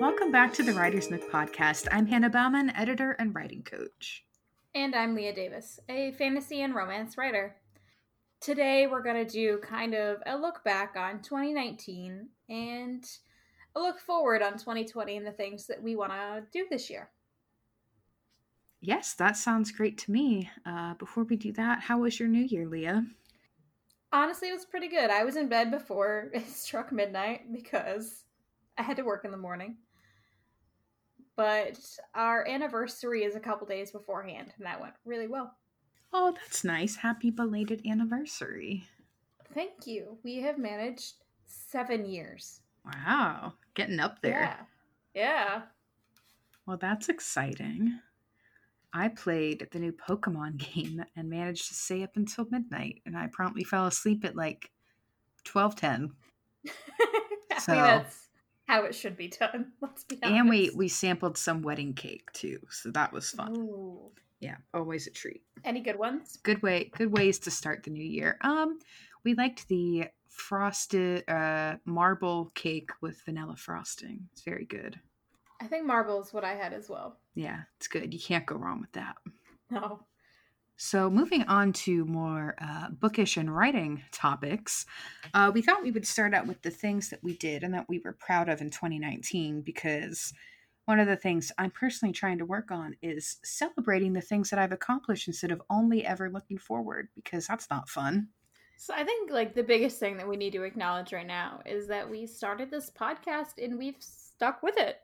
Welcome back to the Writer's Nook podcast. I'm Hannah Bauman, editor and writing coach. And I'm Leah Davis, a fantasy and romance writer. Today we're going to do kind of a look back on 2019 and a look forward on 2020 and the things that we want to do this year. Yes, that sounds great to me. Uh, before we do that, how was your new year, Leah? Honestly, it was pretty good. I was in bed before it struck midnight because I had to work in the morning but our anniversary is a couple days beforehand, and that went really well. Oh, that's nice. Happy belated anniversary. Thank you. We have managed seven years. Wow. Getting up there. Yeah. Yeah. Well, that's exciting. I played the new Pokemon game and managed to stay up until midnight, and I promptly fell asleep at like twelve ten. so that's how it should be done. Let's be honest. And we we sampled some wedding cake too, so that was fun. Ooh. Yeah, always a treat. Any good ones? Good way, good ways to start the new year. Um, we liked the frosted uh marble cake with vanilla frosting. It's very good. I think marble is what I had as well. Yeah, it's good. You can't go wrong with that. No. So, moving on to more uh, bookish and writing topics, uh, we thought we would start out with the things that we did and that we were proud of in 2019 because one of the things I'm personally trying to work on is celebrating the things that I've accomplished instead of only ever looking forward because that's not fun. So, I think like the biggest thing that we need to acknowledge right now is that we started this podcast and we've stuck with it.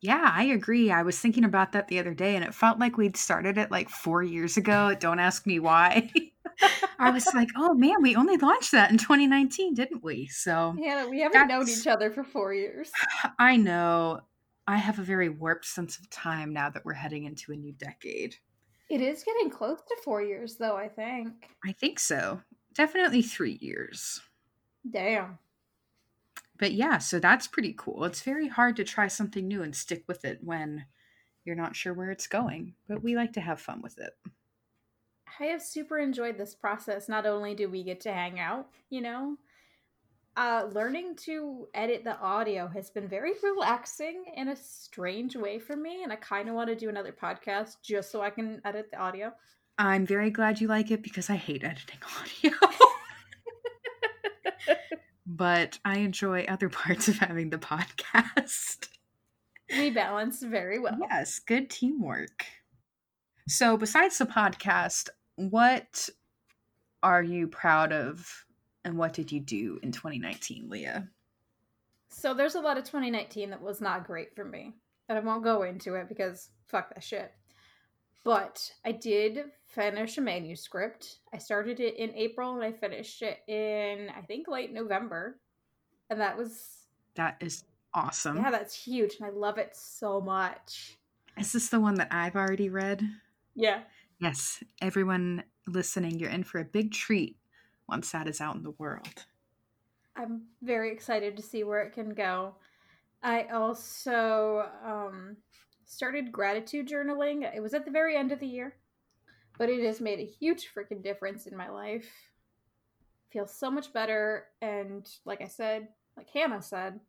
Yeah, I agree. I was thinking about that the other day and it felt like we'd started it like four years ago. Don't ask me why. I was like, oh man, we only launched that in 2019, didn't we? So, yeah, we haven't known each other for four years. I know. I have a very warped sense of time now that we're heading into a new decade. It is getting close to four years, though, I think. I think so. Definitely three years. Damn but yeah, so that's pretty cool. It's very hard to try something new and stick with it when you're not sure where it's going, but we like to have fun with it. I have super enjoyed this process. Not only do we get to hang out, you know, uh, learning to edit the audio has been very relaxing in a strange way for me. And I kind of want to do another podcast just so I can edit the audio. I'm very glad you like it because I hate editing audio but I enjoy other parts of having the podcast. We balance very well. Yes, good teamwork. So, besides the podcast, what are you proud of and what did you do in 2019, Leah? So, there's a lot of 2019 that was not great for me. And I won't go into it because fuck that shit. But I did finish a manuscript. I started it in April and I finished it in I think late November. And that was That is awesome. Yeah, that's huge and I love it so much. Is this the one that I've already read? Yeah. Yes. Everyone listening, you're in for a big treat once that is out in the world. I'm very excited to see where it can go. I also um started gratitude journaling. It was at the very end of the year, but it has made a huge freaking difference in my life. Feels so much better. And like I said, like Hannah said,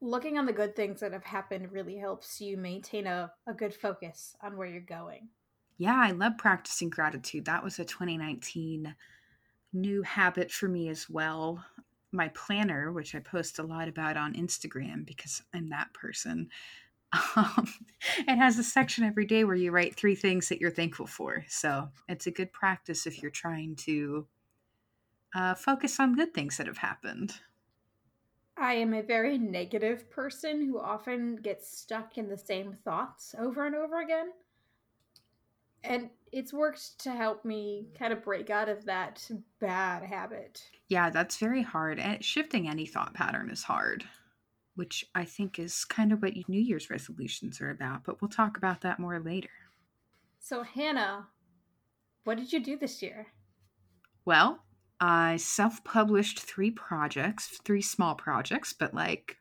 looking on the good things that have happened really helps you maintain a, a good focus on where you're going. Yeah, I love practicing gratitude. That was a 2019 new habit for me as well. My planner, which I post a lot about on Instagram because I'm that person, um, it has a section every day where you write three things that you're thankful for. So it's a good practice if you're trying to uh, focus on good things that have happened. I am a very negative person who often gets stuck in the same thoughts over and over again. And it's worked to help me kind of break out of that bad habit. Yeah, that's very hard. And shifting any thought pattern is hard which I think is kind of what New Year's resolutions are about, but we'll talk about that more later. So, Hannah, what did you do this year? Well, I self published three projects, three small projects, but like,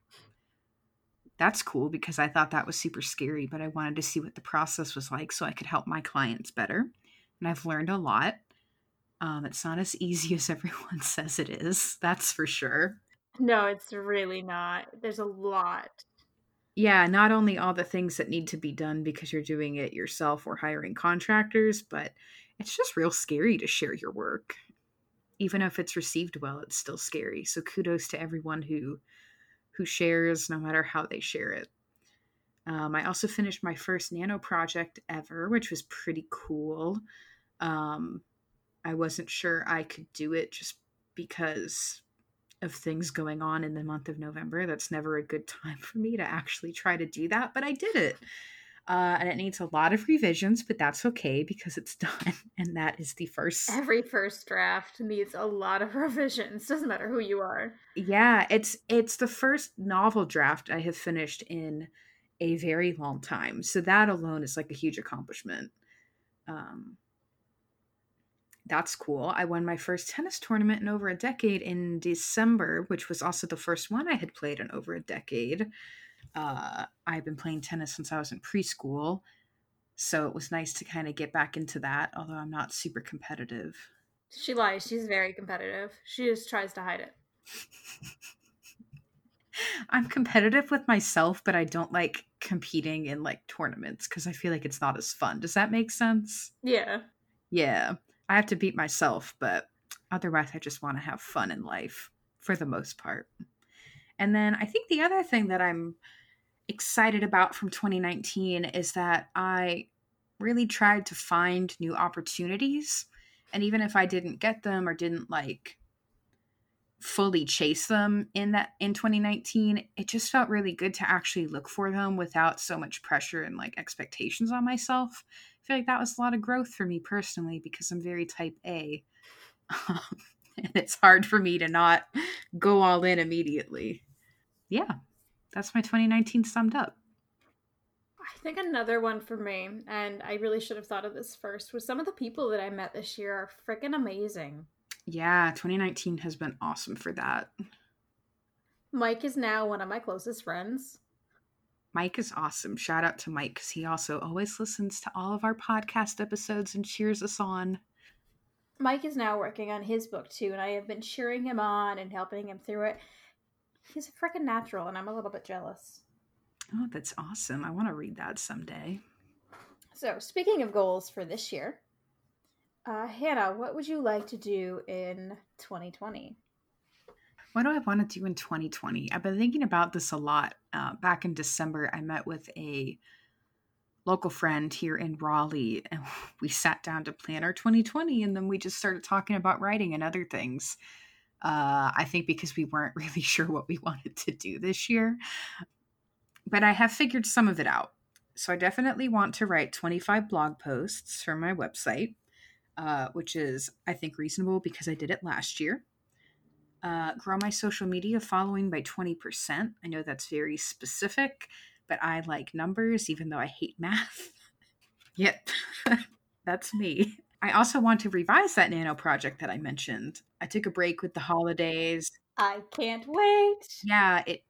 that's cool because I thought that was super scary, but I wanted to see what the process was like so I could help my clients better. And I've learned a lot. Um, it's not as easy as everyone says it is, that's for sure. No, it's really not. There's a lot. yeah, not only all the things that need to be done because you're doing it yourself or hiring contractors, but it's just real scary to share your work. Even if it's received well, it's still scary. So kudos to everyone who who shares no matter how they share it. Um, I also finished my first nano project ever, which was pretty cool. Um, I wasn't sure I could do it just because of things going on in the month of November. That's never a good time for me to actually try to do that, but I did it. Uh, and it needs a lot of revisions, but that's okay because it's done. And that is the first. Every first draft needs a lot of revisions. Doesn't matter who you are. Yeah, it's it's the first novel draft I have finished in a very long time. So that alone is like a huge accomplishment. Um, that's cool. I won my first tennis tournament in over a decade in December, which was also the first one I had played in over a decade. Uh, I've been playing tennis since I was in preschool, so it was nice to kind of get back into that, although I'm not super competitive. She lies. She's very competitive. She just tries to hide it. I'm competitive with myself, but I don't like competing in like tournaments because I feel like it's not as fun. Does that make sense? Yeah. Yeah. I have to beat myself, but otherwise, I just want to have fun in life for the most part. And then I think the other thing that I'm excited about from 2019 is that I really tried to find new opportunities. And even if I didn't get them or didn't like fully chase them in that in 2019 it just felt really good to actually look for them without so much pressure and like expectations on myself feel like that was a lot of growth for me personally because i'm very type a and it's hard for me to not go all in immediately yeah that's my 2019 summed up I think another one for me, and I really should have thought of this first, was some of the people that I met this year are freaking amazing. Yeah, 2019 has been awesome for that. Mike is now one of my closest friends. Mike is awesome. Shout out to Mike because he also always listens to all of our podcast episodes and cheers us on. Mike is now working on his book too, and I have been cheering him on and helping him through it. He's a freaking natural, and I'm a little bit jealous. Oh, that's awesome. I want to read that someday. So, speaking of goals for this year, uh, Hannah, what would you like to do in 2020? What do I want to do in 2020? I've been thinking about this a lot. Uh, back in December, I met with a local friend here in Raleigh, and we sat down to plan our 2020, and then we just started talking about writing and other things. Uh, I think because we weren't really sure what we wanted to do this year. But I have figured some of it out. So I definitely want to write 25 blog posts for my website uh, which is, I think, reasonable because I did it last year. Uh, grow my social media following by 20%. I know that's very specific, but I like numbers, even though I hate math. yep, that's me. I also want to revise that nano project that I mentioned. I took a break with the holidays. I can't wait. Yeah, it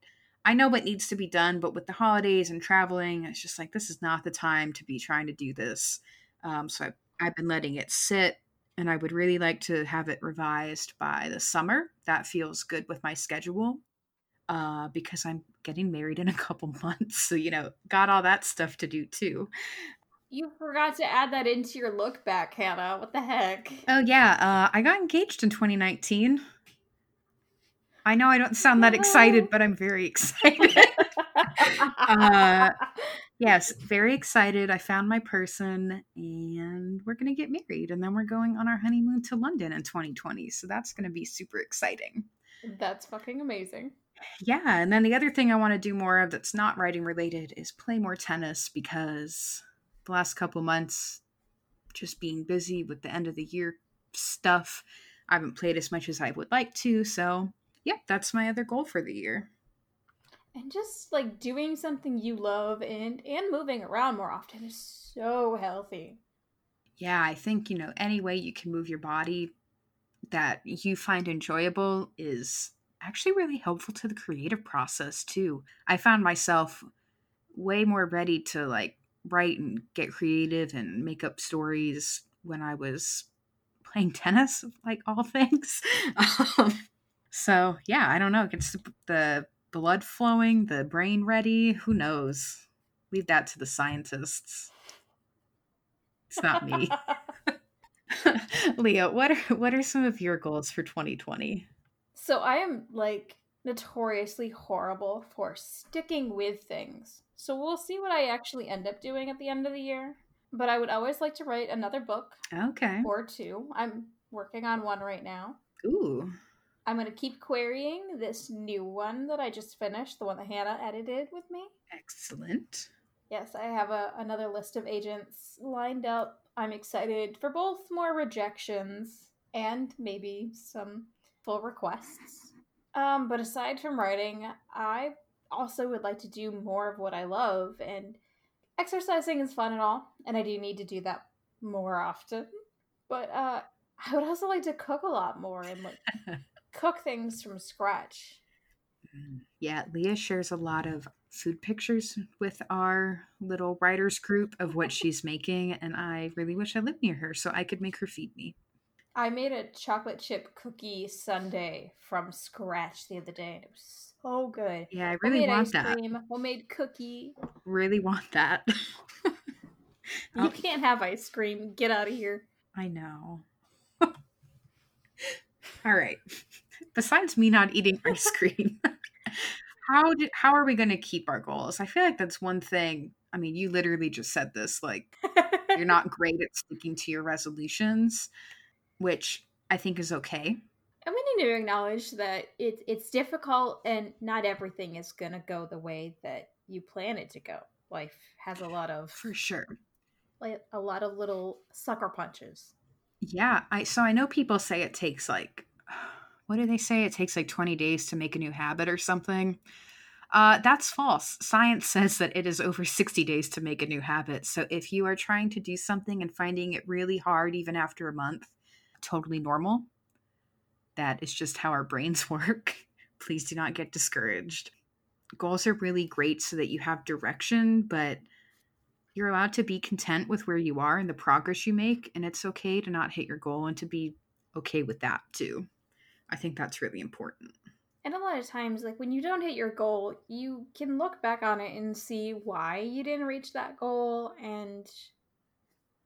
I know what needs to be done, but with the holidays and traveling, it's just like this is not the time to be trying to do this. Um, so I I've been letting it sit and I would really like to have it revised by the summer. That feels good with my schedule uh, because I'm getting married in a couple months. So, you know, got all that stuff to do too. You forgot to add that into your look back, Hannah. What the heck? Oh, yeah. Uh, I got engaged in 2019. I know I don't sound that excited, but I'm very excited. uh, yes, very excited. I found my person and we're going to get married. And then we're going on our honeymoon to London in 2020. So that's going to be super exciting. That's fucking amazing. Yeah. And then the other thing I want to do more of that's not writing related is play more tennis because the last couple months, just being busy with the end of the year stuff, I haven't played as much as I would like to. So, yeah, that's my other goal for the year and just like doing something you love and and moving around more often is so healthy. Yeah i think you know any way you can move your body that you find enjoyable is actually really helpful to the creative process too. I found myself way more ready to like write and get creative and make up stories when i was playing tennis like all things. Um, so yeah i don't know it's the blood flowing, the brain ready. Who knows? Leave that to the scientists. It's not me. Leah, what are what are some of your goals for 2020? So I am like notoriously horrible for sticking with things. So we'll see what I actually end up doing at the end of the year. But I would always like to write another book. Okay. Or two. I'm working on one right now. Ooh. I'm going to keep querying this new one that I just finished, the one that Hannah edited with me. Excellent. Yes, I have a, another list of agents lined up. I'm excited for both more rejections and maybe some full requests. Um, but aside from writing, I also would like to do more of what I love, and exercising is fun and all, and I do need to do that more often. But uh, I would also like to cook a lot more and like cook things from scratch. Yeah, Leah shares a lot of food pictures with our little writers group of what she's making, and I really wish I lived near her so I could make her feed me. I made a chocolate chip cookie sundae from scratch the other day, and it was so good. Yeah, I really homemade want that. Cream, homemade cookie. Really want that. you can't have ice cream. Get out of here. I know. All right. Besides me not eating ice cream, how did how are we going to keep our goals? I feel like that's one thing. I mean, you literally just said this like you're not great at sticking to your resolutions, which I think is okay. And we need to acknowledge that it's it's difficult and not everything is going to go the way that you plan it to go. Life has a lot of For sure. Like a lot of little sucker punches. Yeah, I so I know people say it takes like what do they say? It takes like 20 days to make a new habit or something. Uh, that's false. Science says that it is over 60 days to make a new habit. So if you are trying to do something and finding it really hard, even after a month, totally normal. That is just how our brains work. Please do not get discouraged. Goals are really great so that you have direction, but you're allowed to be content with where you are and the progress you make. And it's okay to not hit your goal and to be okay with that too. I think that's really important. And a lot of times, like when you don't hit your goal, you can look back on it and see why you didn't reach that goal and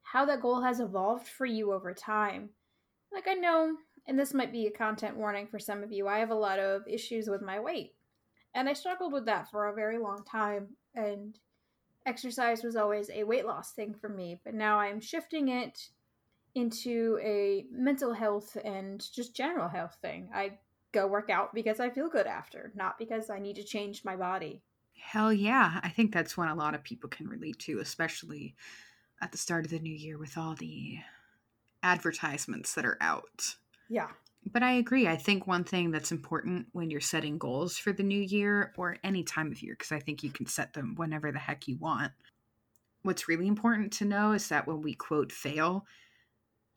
how that goal has evolved for you over time. Like, I know, and this might be a content warning for some of you, I have a lot of issues with my weight. And I struggled with that for a very long time. And exercise was always a weight loss thing for me. But now I'm shifting it into a mental health and just general health thing. I go work out because I feel good after, not because I need to change my body. Hell yeah. I think that's one a lot of people can relate to, especially at the start of the new year with all the advertisements that are out. Yeah. But I agree. I think one thing that's important when you're setting goals for the new year or any time of year, because I think you can set them whenever the heck you want. What's really important to know is that when we quote fail,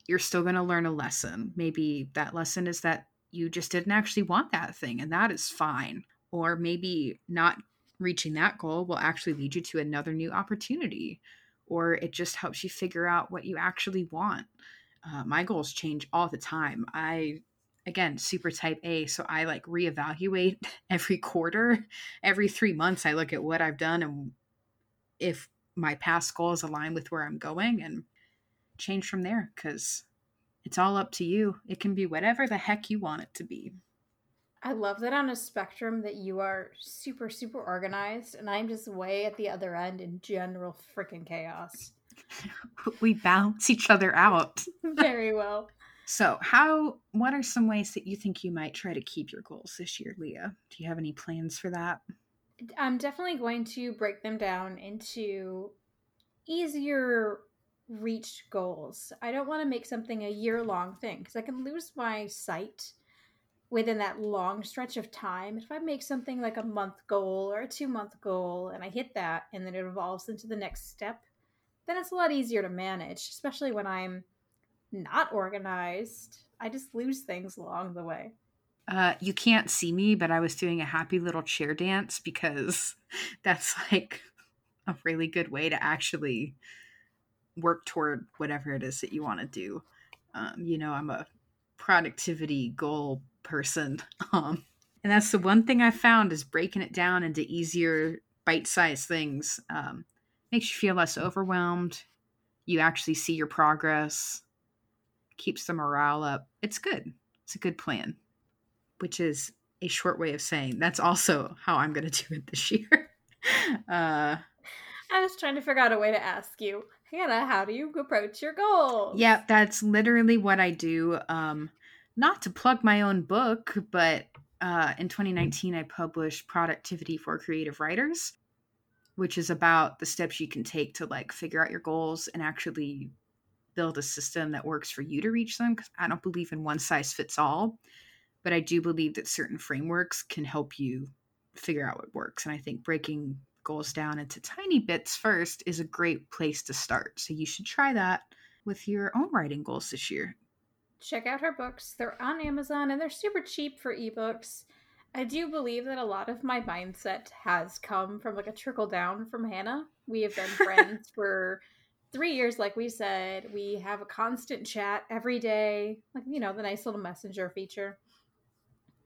you're still going to learn a lesson. Maybe that lesson is that you just didn't actually want that thing, and that is fine. Or maybe not reaching that goal will actually lead you to another new opportunity, or it just helps you figure out what you actually want. Uh, my goals change all the time. I, again, super type A, so I like reevaluate every quarter. Every three months, I look at what I've done and if my past goals align with where I'm going and change from there because it's all up to you. It can be whatever the heck you want it to be. I love that on a spectrum that you are super, super organized, and I'm just way at the other end in general freaking chaos. we balance each other out. Very well. So, how what are some ways that you think you might try to keep your goals this year, Leah? Do you have any plans for that? I'm definitely going to break them down into easier reach goals. I don't want to make something a year long thing because I can lose my sight within that long stretch of time. If I make something like a month goal or a two month goal and I hit that and then it evolves into the next step, then it's a lot easier to manage, especially when I'm not organized. I just lose things along the way. Uh, you can't see me, but I was doing a happy little chair dance because that's like a really good way to actually work toward whatever it is that you want to do. Um, you know, I'm a productivity goal person. Um, And that's the one thing I found is breaking it down into easier bite-sized things. Um, makes you feel less overwhelmed. You actually see your progress. Keeps the morale up. It's good. It's a good plan. Which is a short way of saying that's also how I'm going to do it this year. uh, I was trying to figure out a way to ask you, Hannah, how do you approach your goals? Yeah, that's literally what I do. Um, not to plug my own book, but uh, in 2019, I published Productivity for Creative Writers, which is about the steps you can take to like figure out your goals and actually build a system that works for you to reach them. Because I don't believe in one size fits all, but I do believe that certain frameworks can help you figure out what works. And I think breaking goals down into tiny bits first is a great place to start. So you should try that with your own writing goals this year. Check out her books. They're on Amazon and they're super cheap for ebooks. I do believe that a lot of my mindset has come from like a trickle down from Hannah. We have been friends for three years, like we said. We have a constant chat every day, like, you know, the nice little messenger feature.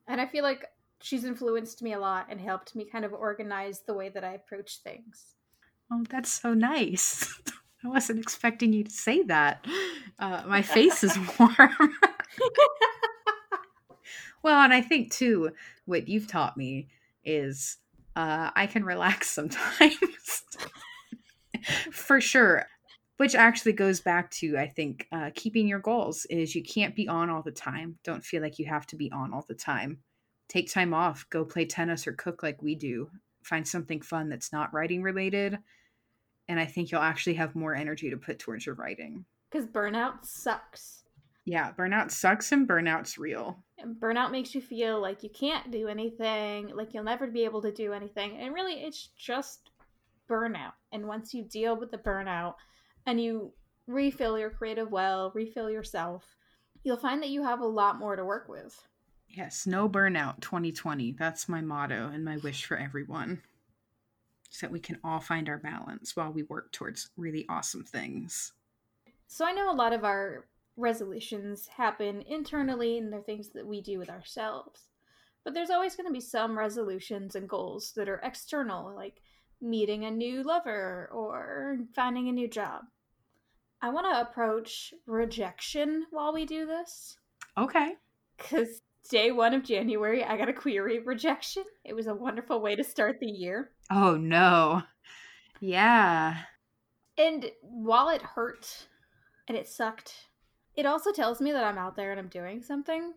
And I feel like she's influenced me a lot and helped me kind of organize the way that I approach things. Oh, that's so nice. I wasn't expecting you to say that. Uh, my face is warm. well, and I think too, what you've taught me is uh, I can relax sometimes. For sure. Which actually goes back to, I think, uh, keeping your goals is you can't be on all the time. Don't feel like you have to be on all the time take time off, go play tennis or cook like we do. Find something fun that's not writing related. And I think you'll actually have more energy to put towards your writing. Because burnout sucks. Yeah, burnout sucks and burnout's real. And burnout makes you feel like you can't do anything, like you'll never be able to do anything. And really, it's just burnout. And once you deal with the burnout and you refill your creative well, refill yourself, you'll find that you have a lot more to work with. Yes, no burnout 2020. That's my motto and my wish for everyone. So that we can all find our balance while we work towards really awesome things. So I know a lot of our resolutions happen internally and they're things that we do with ourselves. But there's always going to be some resolutions and goals that are external, like meeting a new lover or finding a new job. I want to approach rejection while we do this. Okay. Because day one of January, I got a query rejection. It was a wonderful way to start the year. Oh, no. Yeah. And while it hurt and it sucked, it also tells me that I'm out there and I'm doing something.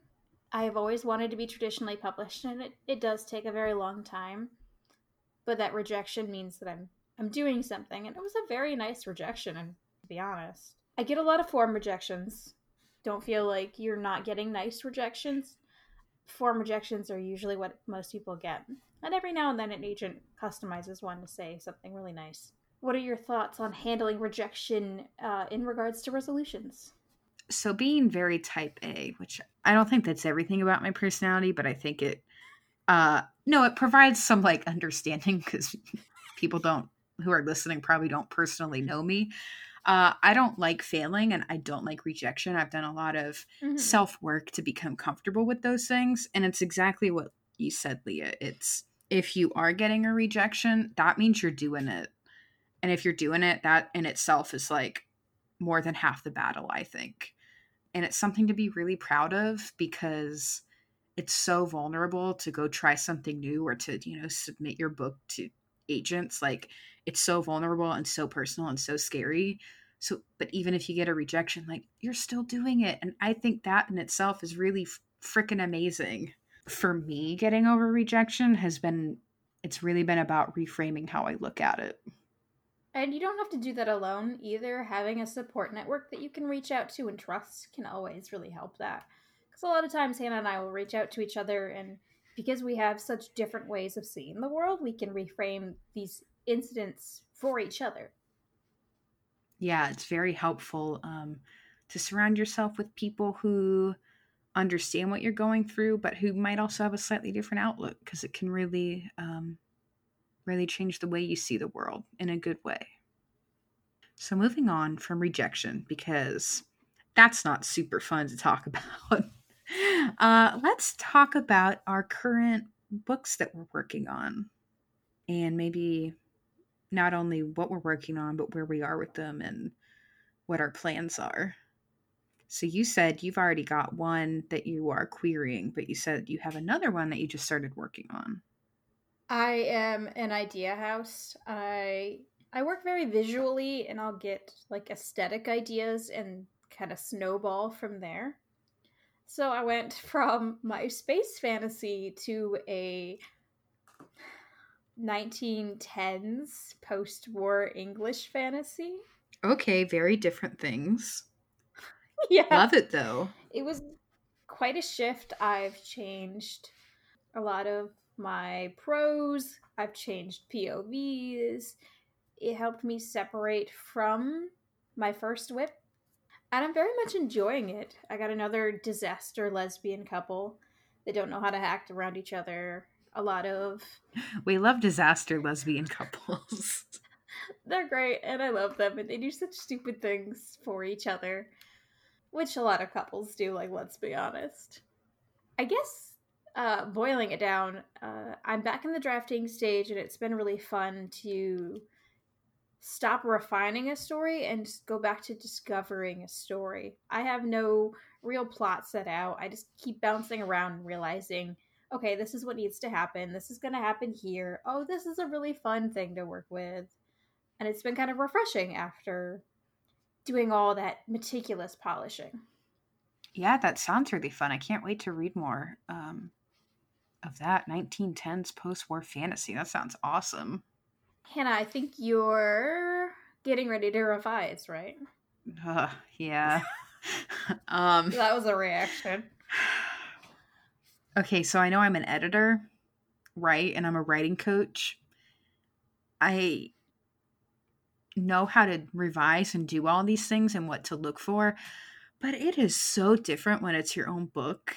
I have always wanted to be traditionally published, and it, it does take a very long time. But that rejection means that I'm I'm doing something, and it was a very nice rejection. And to be honest, I get a lot of form rejections. Don't feel like you're not getting nice rejections form rejections are usually what most people get. And every now and then an agent customizes one to say something really nice. What are your thoughts on handling rejection uh, in regards to resolutions? So, being very type A, which I don't think that's everything about my personality, but I think it, uh, no, it provides some like understanding because people don't, who are listening, probably don't personally know me. Uh, I don't like failing and I don't like rejection. I've done a lot of mm-hmm. self work to become comfortable with those things. And it's exactly what you said, Leah. It's if you are getting a rejection, that means you're doing it. And if you're doing it, that in itself is like more than half the battle, I think. And it's something to be really proud of because it's so vulnerable to go try something new or to, you know, submit your book to agents. Like, it's so vulnerable and so personal and so scary. So but even if you get a rejection like you're still doing it. And i think that in itself is really freaking amazing. For me getting over rejection has been it's really been about reframing how i look at it. And you don't have to do that alone either. Having a support network that you can reach out to and trust can always really help that. Because a lot of times hannah and i will reach out to each other and because we have such different ways of seeing the world we can reframe these incidents for each other. Yeah, it's very helpful um, to surround yourself with people who understand what you're going through, but who might also have a slightly different outlook because it can really, um, really change the way you see the world in a good way. So, moving on from rejection, because that's not super fun to talk about, uh, let's talk about our current books that we're working on and maybe not only what we're working on, but where we are with them and what our plans are. So you said you've already got one that you are querying, but you said you have another one that you just started working on. I am an idea house. I I work very visually and I'll get like aesthetic ideas and kind of snowball from there. So I went from my space fantasy to a 1910s post war English fantasy. Okay, very different things. yeah. Love it though. It was quite a shift. I've changed a lot of my prose, I've changed POVs. It helped me separate from my first whip. And I'm very much enjoying it. I got another disaster lesbian couple. They don't know how to act around each other a lot of. We love disaster lesbian couples. They're great, and I love them, and they do such stupid things for each other, which a lot of couples do. Like, let's be honest. I guess uh, boiling it down, uh, I'm back in the drafting stage, and it's been really fun to stop refining a story and just go back to discovering a story. I have no real plot set out. I just keep bouncing around realizing okay, this is what needs to happen. This is going to happen here. Oh, this is a really fun thing to work with. And it's been kind of refreshing after doing all that meticulous polishing. Yeah, that sounds really fun. I can't wait to read more um, of that 1910s post war fantasy. That sounds awesome. Hannah, I think you're getting ready to revise, right? Uh, yeah. um, that was a reaction. Okay, so I know I'm an editor, right? And I'm a writing coach. I know how to revise and do all these things and what to look for, but it is so different when it's your own book.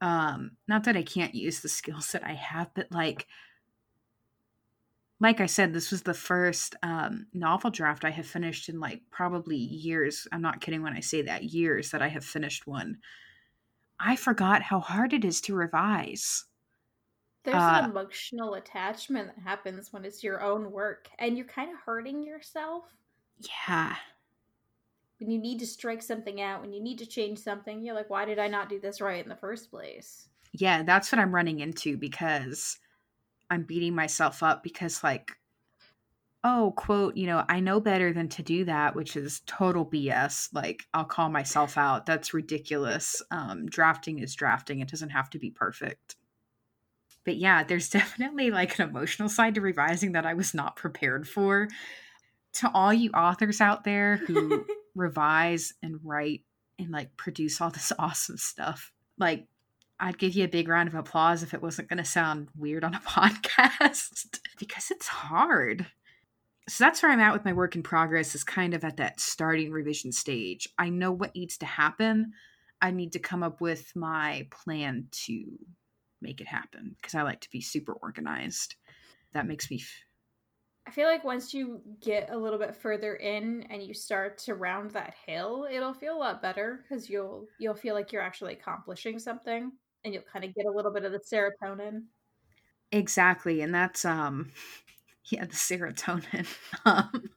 Um, not that I can't use the skills that I have, but like like I said, this was the first um, novel draft I have finished in like probably years. I'm not kidding when I say that years that I have finished one. I forgot how hard it is to revise. There's uh, an emotional attachment that happens when it's your own work and you're kind of hurting yourself. Yeah. When you need to strike something out, when you need to change something, you're like, why did I not do this right in the first place? Yeah, that's what I'm running into because I'm beating myself up because, like, oh, quote, you know, I know better than to do that, which is total BS. Like, I'll call myself out. That's ridiculous. Um, drafting is drafting, it doesn't have to be perfect. But yeah, there's definitely like an emotional side to revising that I was not prepared for. To all you authors out there who revise and write and like produce all this awesome stuff, like, I'd give you a big round of applause if it wasn't going to sound weird on a podcast because it's hard so that's where I'm at with my work in progress is kind of at that starting revision stage. I know what needs to happen. I need to come up with my plan to make it happen because I like to be super organized. That makes me f- I feel like once you get a little bit further in and you start to round that hill, it'll feel a lot better because you'll you'll feel like you're actually accomplishing something and you'll kind of get a little bit of the serotonin. Exactly, and that's um yeah, the serotonin. Um,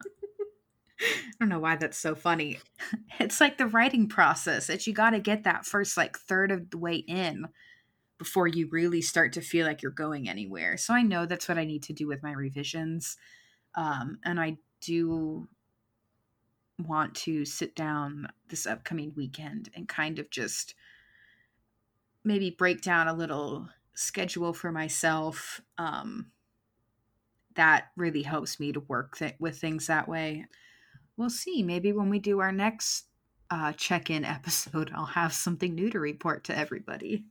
I don't know why that's so funny. It's like the writing process that you got to get that first like third of the way in before you really start to feel like you're going anywhere. So I know that's what I need to do with my revisions. Um, and I do want to sit down this upcoming weekend and kind of just maybe break down a little schedule for myself. Um, that really helps me to work th- with things that way. We'll see. Maybe when we do our next uh, check in episode, I'll have something new to report to everybody.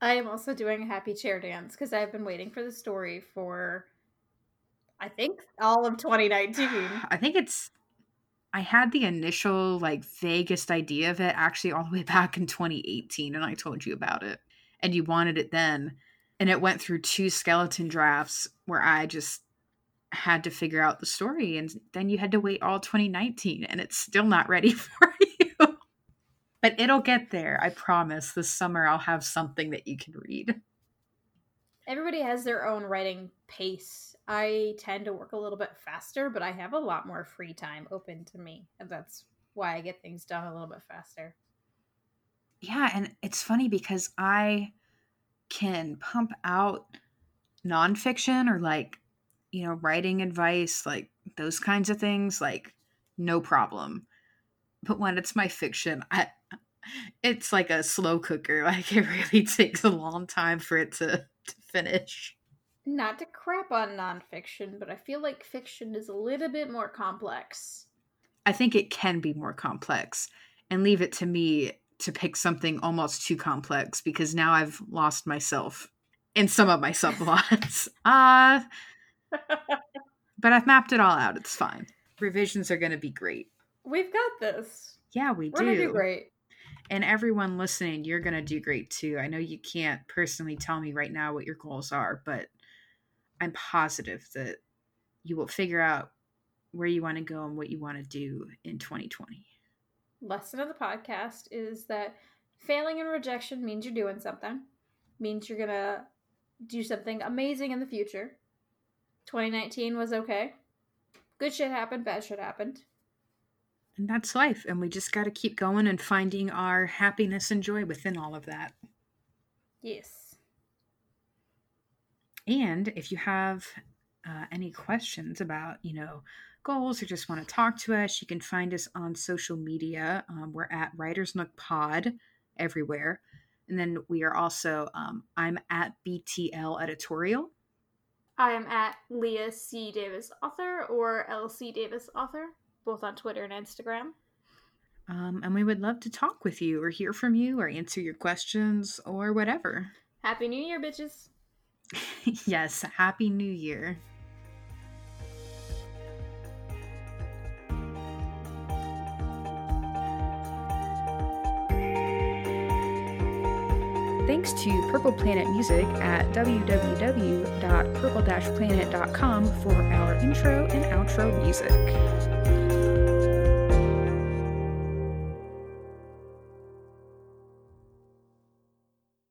I am also doing a happy chair dance because I've been waiting for the story for, I think, all of 2019. I think it's. I had the initial, like, vaguest idea of it actually all the way back in 2018, and I told you about it. And you wanted it then. And it went through two skeleton drafts where I just had to figure out the story and then you had to wait all 2019 and it's still not ready for you but it'll get there i promise this summer i'll have something that you can read everybody has their own writing pace. I tend to work a little bit faster, but I have a lot more free time open to me. And that's why I get things done a little bit faster. Yeah, and it's funny because I can pump out nonfiction or like, you know, writing advice, like those kinds of things, like no problem. But when it's my fiction, I it's like a slow cooker. Like it really takes a long time for it to, to finish. Not to crap on nonfiction, but I feel like fiction is a little bit more complex. I think it can be more complex and leave it to me to pick something almost too complex because now I've lost myself in some of my subplots. uh but I've mapped it all out. It's fine. Revisions are going to be great. We've got this. Yeah, we We're do. gonna do great. And everyone listening, you're going to do great too. I know you can't personally tell me right now what your goals are, but I'm positive that you will figure out where you want to go and what you want to do in 2020. Lesson of the podcast is that failing and rejection means you're doing something, means you're gonna do something amazing in the future. 2019 was okay. Good shit happened, bad shit happened. And that's life. And we just got to keep going and finding our happiness and joy within all of that. Yes. And if you have uh, any questions about, you know, goals or just want to talk to us, you can find us on social media. Um, we're at Writers Nook Pod everywhere. And then we are also, um, I'm at BTL Editorial. I am at Leah C. Davis Author or LC Davis Author, both on Twitter and Instagram. Um, and we would love to talk with you or hear from you or answer your questions or whatever. Happy New Year, bitches! yes, Happy New Year. Thanks to Purple Planet Music at www.purple-planet.com for our intro and outro music.